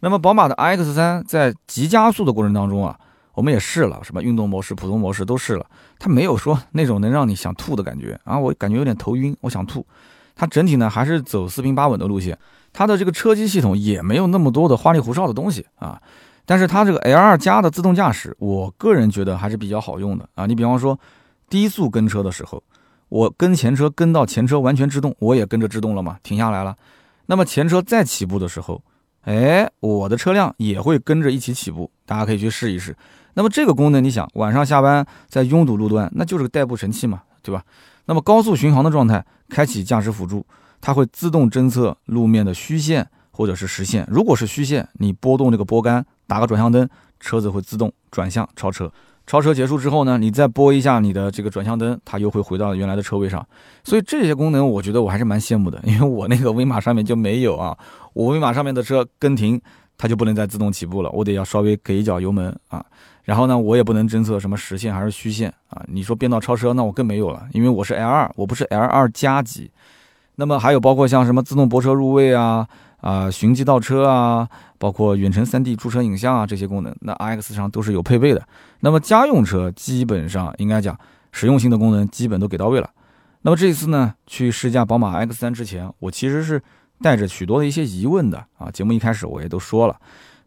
那么宝马的 X3 在急加速的过程当中啊，我们也试了，什么运动模式、普通模式都试了，它没有说那种能让你想吐的感觉啊，我感觉有点头晕，我想吐。它整体呢还是走四平八稳的路线，它的这个车机系统也没有那么多的花里胡哨的东西啊。但是它这个 L2 加的自动驾驶，我个人觉得还是比较好用的啊。你比方说低速跟车的时候。我跟前车跟到前车完全制动，我也跟着制动了嘛，停下来了。那么前车再起步的时候，哎，我的车辆也会跟着一起起步，大家可以去试一试。那么这个功能，你想晚上下班在拥堵路段，那就是个代步神器嘛，对吧？那么高速巡航的状态，开启驾驶辅助，它会自动侦测路面的虚线或者是实线。如果是虚线，你拨动这个拨杆，打个转向灯，车子会自动转向超车。超车结束之后呢，你再拨一下你的这个转向灯，它又会回到原来的车位上。所以这些功能，我觉得我还是蛮羡慕的，因为我那个威马上面就没有啊。我威马上面的车跟停，它就不能再自动起步了，我得要稍微给一脚油门啊。然后呢，我也不能侦测什么实线还是虚线啊。你说变道超车，那我更没有了，因为我是 L 二，我不是 L 二加级。那么还有包括像什么自动泊车入位啊。啊，循迹倒车啊，包括远程 3D 驻车影像啊，这些功能，那 iX 上都是有配备的。那么家用车基本上应该讲，实用性的功能基本都给到位了。那么这次呢，去试驾宝马 X3 之前，我其实是带着许多的一些疑问的啊。节目一开始我也都说了。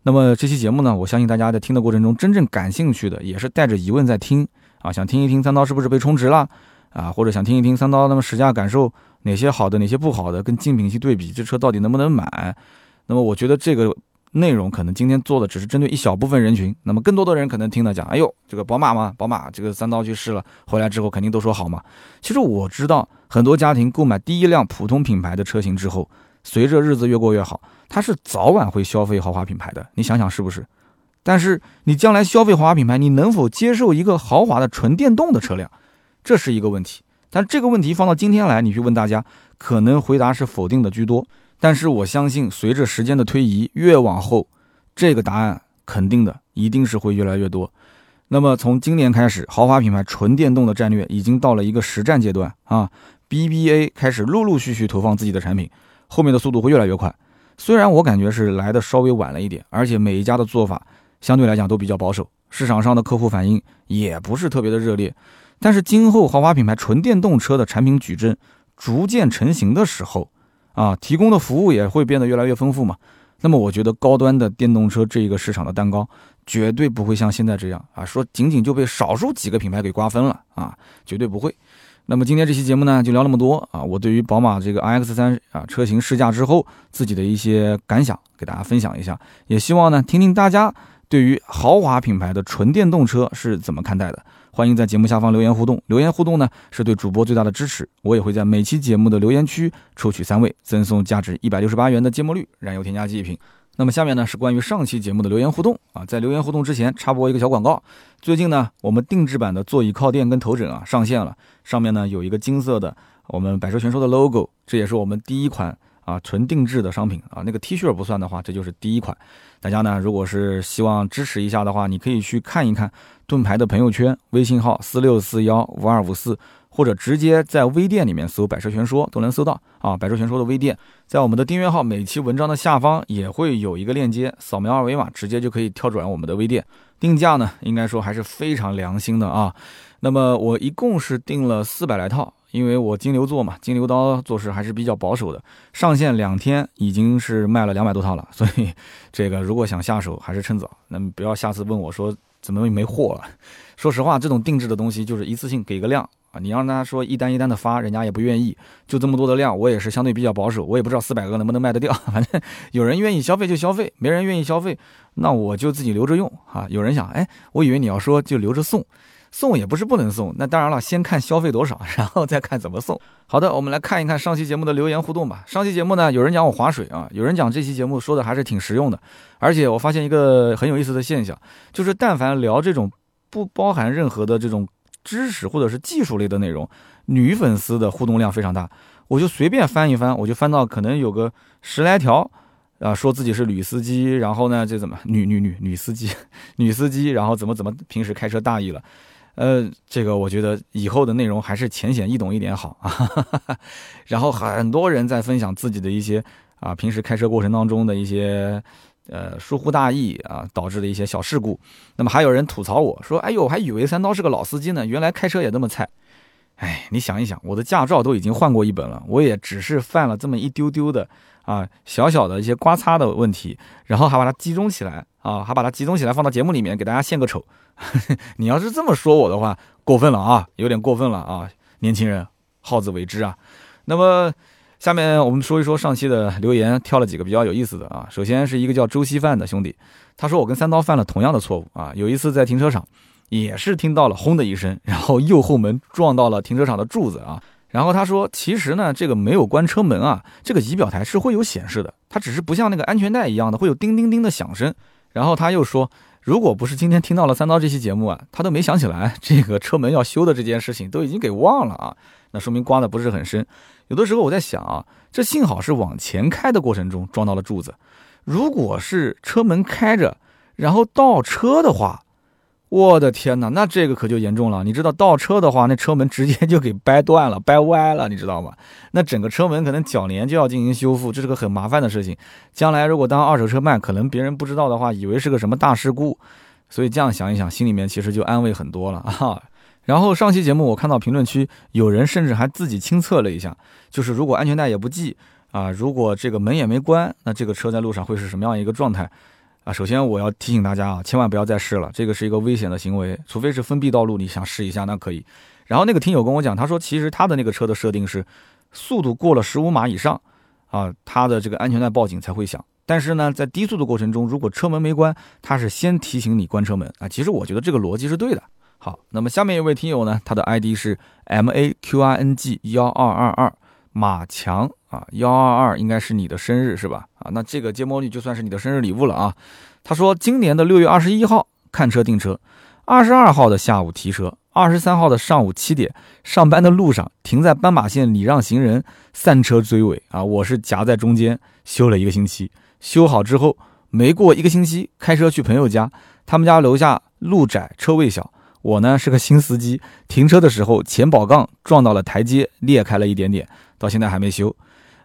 那么这期节目呢，我相信大家在听的过程中，真正感兴趣的也是带着疑问在听啊，想听一听三刀是不是被充值了啊，或者想听一听三刀那么试驾感受。哪些好的，哪些不好的，跟竞品去对比，这车到底能不能买？那么我觉得这个内容可能今天做的只是针对一小部分人群，那么更多的人可能听了讲，哎呦，这个宝马嘛，宝马这个三刀去试了，回来之后肯定都说好嘛。其实我知道很多家庭购买第一辆普通品牌的车型之后，随着日子越过越好，他是早晚会消费豪华品牌的，你想想是不是？但是你将来消费豪华品牌，你能否接受一个豪华的纯电动的车辆，这是一个问题。但这个问题放到今天来，你去问大家，可能回答是否定的居多。但是我相信，随着时间的推移，越往后，这个答案肯定的一定是会越来越多。那么从今年开始，豪华品牌纯电动的战略已经到了一个实战阶段啊！BBA 开始陆陆续续投放自己的产品，后面的速度会越来越快。虽然我感觉是来的稍微晚了一点，而且每一家的做法相对来讲都比较保守，市场上的客户反应也不是特别的热烈。但是今后豪华品牌纯电动车的产品矩阵逐渐成型的时候，啊，提供的服务也会变得越来越丰富嘛。那么我觉得高端的电动车这一个市场的蛋糕绝对不会像现在这样啊，说仅仅就被少数几个品牌给瓜分了啊，绝对不会。那么今天这期节目呢，就聊那么多啊，我对于宝马这个 iX 三啊车型试驾之后自己的一些感想，给大家分享一下，也希望呢听听大家对于豪华品牌的纯电动车是怎么看待的。欢迎在节目下方留言互动，留言互动呢是对主播最大的支持。我也会在每期节目的留言区抽取三位，赠送价值一百六十八元的芥末绿燃油添加剂一瓶。那么下面呢是关于上期节目的留言互动啊，在留言互动之前插播一个小广告。最近呢，我们定制版的座椅靠垫跟头枕啊上线了，上面呢有一个金色的我们百车全说的 logo，这也是我们第一款啊纯定制的商品啊。那个 T 恤不算的话，这就是第一款。大家呢，如果是希望支持一下的话，你可以去看一看盾牌的朋友圈，微信号四六四幺五二五四，或者直接在微店里面搜“百车全说”都能搜到啊。百车全说的微店，在我们的订阅号每期文章的下方也会有一个链接，扫描二维码直接就可以跳转我们的微店。定价呢，应该说还是非常良心的啊。那么我一共是订了四百来套。因为我金牛座嘛，金牛刀做事还是比较保守的。上线两天已经是卖了两百多套了，所以 这个如果想下手还是趁早。那不要下次问我说怎么没货了。说实话，这种定制的东西就是一次性给个量啊，你让他说一单一单的发，人家也不愿意。就这么多的量，我也是相对比较保守，我也不知道四百个能不能卖得掉。反正 有人愿意消费就消费，没人愿意消费，那我就自己留着用啊。有人想，哎，我以为你要说就留着送。送也不是不能送，那当然了，先看消费多少，然后再看怎么送。好的，我们来看一看上期节目的留言互动吧。上期节目呢，有人讲我划水啊，有人讲这期节目说的还是挺实用的，而且我发现一个很有意思的现象，就是但凡聊这种不包含任何的这种知识或者是技术类的内容，女粉丝的互动量非常大。我就随便翻一翻，我就翻到可能有个十来条。啊，说自己是女司机，然后呢，这怎么女女女女司机，女司机，然后怎么怎么平时开车大意了。呃，这个我觉得以后的内容还是浅显易懂一点好啊。然后很多人在分享自己的一些啊，平时开车过程当中的一些呃疏忽大意啊导致的一些小事故。那么还有人吐槽我说：“哎呦，我还以为三刀是个老司机呢，原来开车也那么菜。”哎，你想一想，我的驾照都已经换过一本了，我也只是犯了这么一丢丢的啊小小的一些刮擦的问题，然后还把它集中起来啊，还把它集中起来放到节目里面给大家献个丑。你要是这么说我的话，过分了啊，有点过分了啊，年轻人好自为之啊。那么下面我们说一说上期的留言，挑了几个比较有意思的啊。首先是一个叫周稀饭的兄弟，他说我跟三刀犯了同样的错误啊。有一次在停车场，也是听到了轰的一声，然后右后门撞到了停车场的柱子啊。然后他说，其实呢，这个没有关车门啊，这个仪表台是会有显示的，它只是不像那个安全带一样的会有叮叮叮的响声。然后他又说。如果不是今天听到了三刀这期节目啊，他都没想起来这个车门要修的这件事情，都已经给忘了啊。那说明刮的不是很深。有的时候我在想啊，这幸好是往前开的过程中撞到了柱子，如果是车门开着，然后倒车的话。我的天哪，那这个可就严重了。你知道倒车的话，那车门直接就给掰断了、掰歪了，你知道吗？那整个车门可能铰链就要进行修复，这是个很麻烦的事情。将来如果当二手车卖，可能别人不知道的话，以为是个什么大事故。所以这样想一想，心里面其实就安慰很多了 啊。然后上期节目我看到评论区有人甚至还自己亲测了一下，就是如果安全带也不系啊，如果这个门也没关，那这个车在路上会是什么样一个状态？啊，首先我要提醒大家啊，千万不要再试了，这个是一个危险的行为，除非是封闭道路，你想试一下那可以。然后那个听友跟我讲，他说其实他的那个车的设定是，速度过了十五码以上，啊，他的这个安全带报警才会响。但是呢，在低速的过程中，如果车门没关，他是先提醒你关车门啊。其实我觉得这个逻辑是对的。好，那么下面一位听友呢，他的 ID 是 M A Q I N G 幺二二二马强。啊，幺二二应该是你的生日是吧？啊，那这个芥末绿就算是你的生日礼物了啊。他说，今年的六月二十一号看车订车，二十二号的下午提车，二十三号的上午七点上班的路上停在斑马线礼让行人，散车追尾啊，我是夹在中间修了一个星期，修好之后没过一个星期，开车去朋友家，他们家楼下路窄车位小，我呢是个新司机，停车的时候前保杠撞到了台阶，裂开了一点点，到现在还没修。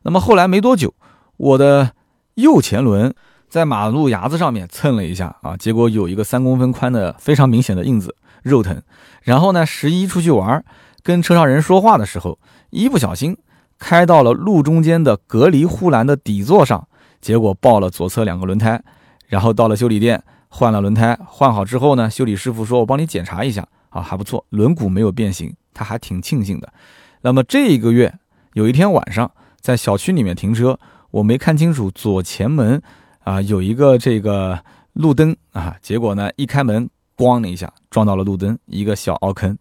那么后来没多久，我的右前轮在马路牙子上面蹭了一下啊，结果有一个三公分宽的非常明显的印子，肉疼。然后呢，十一出去玩，跟车上人说话的时候，一不小心开到了路中间的隔离护栏的底座上，结果爆了左侧两个轮胎，然后到了修理店换了轮胎，换好之后呢，修理师傅说我帮你检查一下啊，还不错，轮毂没有变形，他还挺庆幸的。那么这一个月有一天晚上在小区里面停车，我没看清楚左前门啊有一个这个路灯啊，结果呢一开门，咣的一下撞到了路灯，一个小凹坑。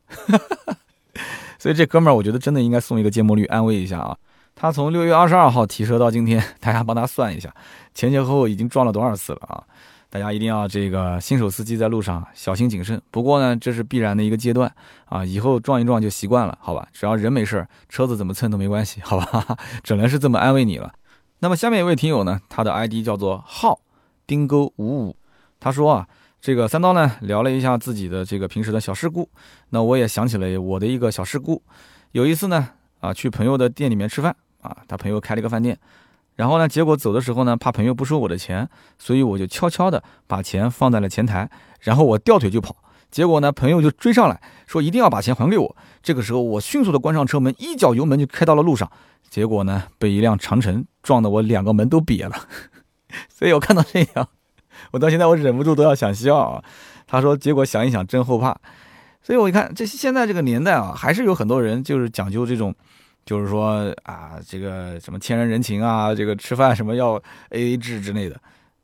所以这哥们儿，我觉得真的应该送一个芥末绿安慰一下啊。他从六月二十二号提车到今天，大家帮他算一下，前前后后已经撞了多少次了啊？大家一定要这个新手司机在路上小心谨慎。不过呢，这是必然的一个阶段啊，以后撞一撞就习惯了，好吧？只要人没事儿，车子怎么蹭都没关系，好吧？只能是这么安慰你了。那么下面一位听友呢，他的 ID 叫做浩丁沟五五，他说啊，这个三刀呢聊了一下自己的这个平时的小事故，那我也想起了我的一个小事故，有一次呢啊去朋友的店里面吃饭。啊，他朋友开了一个饭店，然后呢，结果走的时候呢，怕朋友不收我的钱，所以我就悄悄的把钱放在了前台，然后我掉腿就跑，结果呢，朋友就追上来，说一定要把钱还给我。这个时候，我迅速的关上车门，一脚油门就开到了路上，结果呢，被一辆长城撞得我两个门都瘪了。所以我看到这样，我到现在我忍不住都要想笑啊。他说，结果想一想真后怕。所以我一看，这现在这个年代啊，还是有很多人就是讲究这种。就是说啊，这个什么欠人人情啊，这个吃饭什么要 A A 制之类的，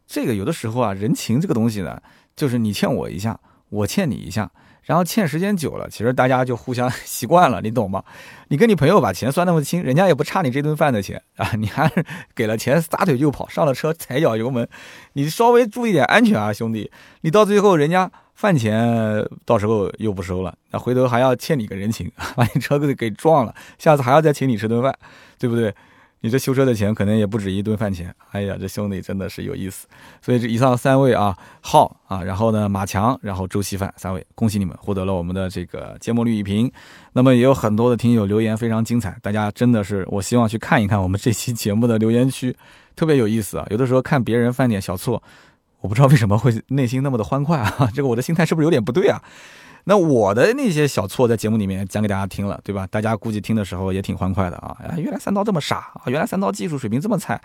这个有的时候啊，人情这个东西呢，就是你欠我一下，我欠你一下，然后欠时间久了，其实大家就互相习惯了，你懂吗？你跟你朋友把钱算那么清，人家也不差你这顿饭的钱啊，你还给了钱撒腿就跑，上了车踩脚油门，你稍微注意点安全啊，兄弟，你到最后人家。饭钱到时候又不收了，那回头还要欠你个人情，把你车子给撞了，下次还要再请你吃顿饭，对不对？你这修车的钱可能也不止一顿饭钱。哎呀，这兄弟真的是有意思。所以这以上三位啊，浩啊，然后呢马强，然后周稀饭三位，恭喜你们获得了我们的这个芥末绿一瓶。那么也有很多的听友留言非常精彩，大家真的是我希望去看一看我们这期节目的留言区，特别有意思啊。有的时候看别人犯点小错。我不知道为什么会内心那么的欢快啊？这个我的心态是不是有点不对啊？那我的那些小错在节目里面讲给大家听了，对吧？大家估计听的时候也挺欢快的啊！原来三刀这么傻啊！原来三刀技术水平这么菜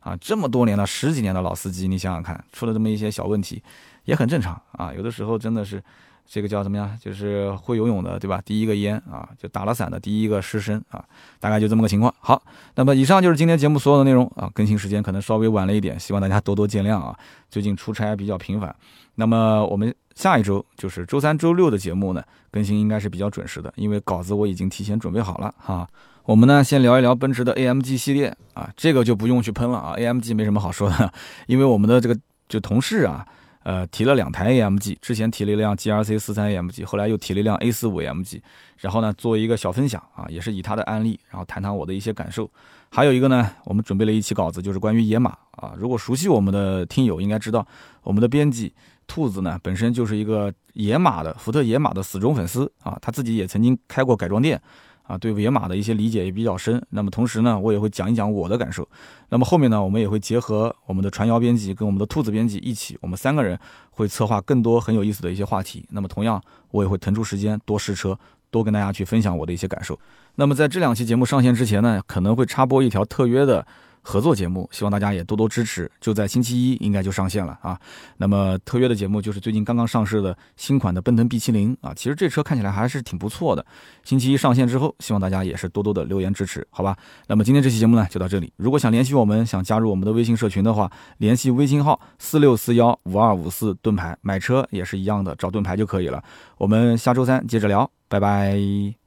啊！这么多年了，十几年的老司机，你想想看，出了这么一些小问题，也很正常啊！有的时候真的是。这个叫怎么样？就是会游泳的，对吧？第一个淹啊，就打了伞的第一个失身啊，大概就这么个情况。好，那么以上就是今天节目所有的内容啊。更新时间可能稍微晚了一点，希望大家多多见谅啊。最近出差比较频繁，那么我们下一周就是周三、周六的节目呢，更新应该是比较准时的，因为稿子我已经提前准备好了哈。我们呢先聊一聊奔驰的 AMG 系列啊，这个就不用去喷了啊，AMG 没什么好说的，因为我们的这个就同事啊。呃，提了两台 AMG，之前提了一辆 GRC 四三 AMG，后来又提了一辆 A 四五 AMG，然后呢，作为一个小分享啊，也是以他的案例，然后谈谈我的一些感受。还有一个呢，我们准备了一期稿子，就是关于野马啊。如果熟悉我们的听友应该知道，我们的编辑兔子呢，本身就是一个野马的福特野马的死忠粉丝啊，他自己也曾经开过改装店。啊，对野马的一些理解也比较深。那么同时呢，我也会讲一讲我的感受。那么后面呢，我们也会结合我们的传谣编辑跟我们的兔子编辑一起，我们三个人会策划更多很有意思的一些话题。那么同样，我也会腾出时间多试车，多跟大家去分享我的一些感受。那么在这两期节目上线之前呢，可能会插播一条特约的。合作节目，希望大家也多多支持。就在星期一应该就上线了啊。那么特约的节目就是最近刚刚上市的新款的奔腾 B70 啊，其实这车看起来还是挺不错的。星期一上线之后，希望大家也是多多的留言支持，好吧？那么今天这期节目呢就到这里。如果想联系我们，想加入我们的微信社群的话，联系微信号四六四幺五二五四盾牌，买车也是一样的，找盾牌就可以了。我们下周三接着聊，拜拜。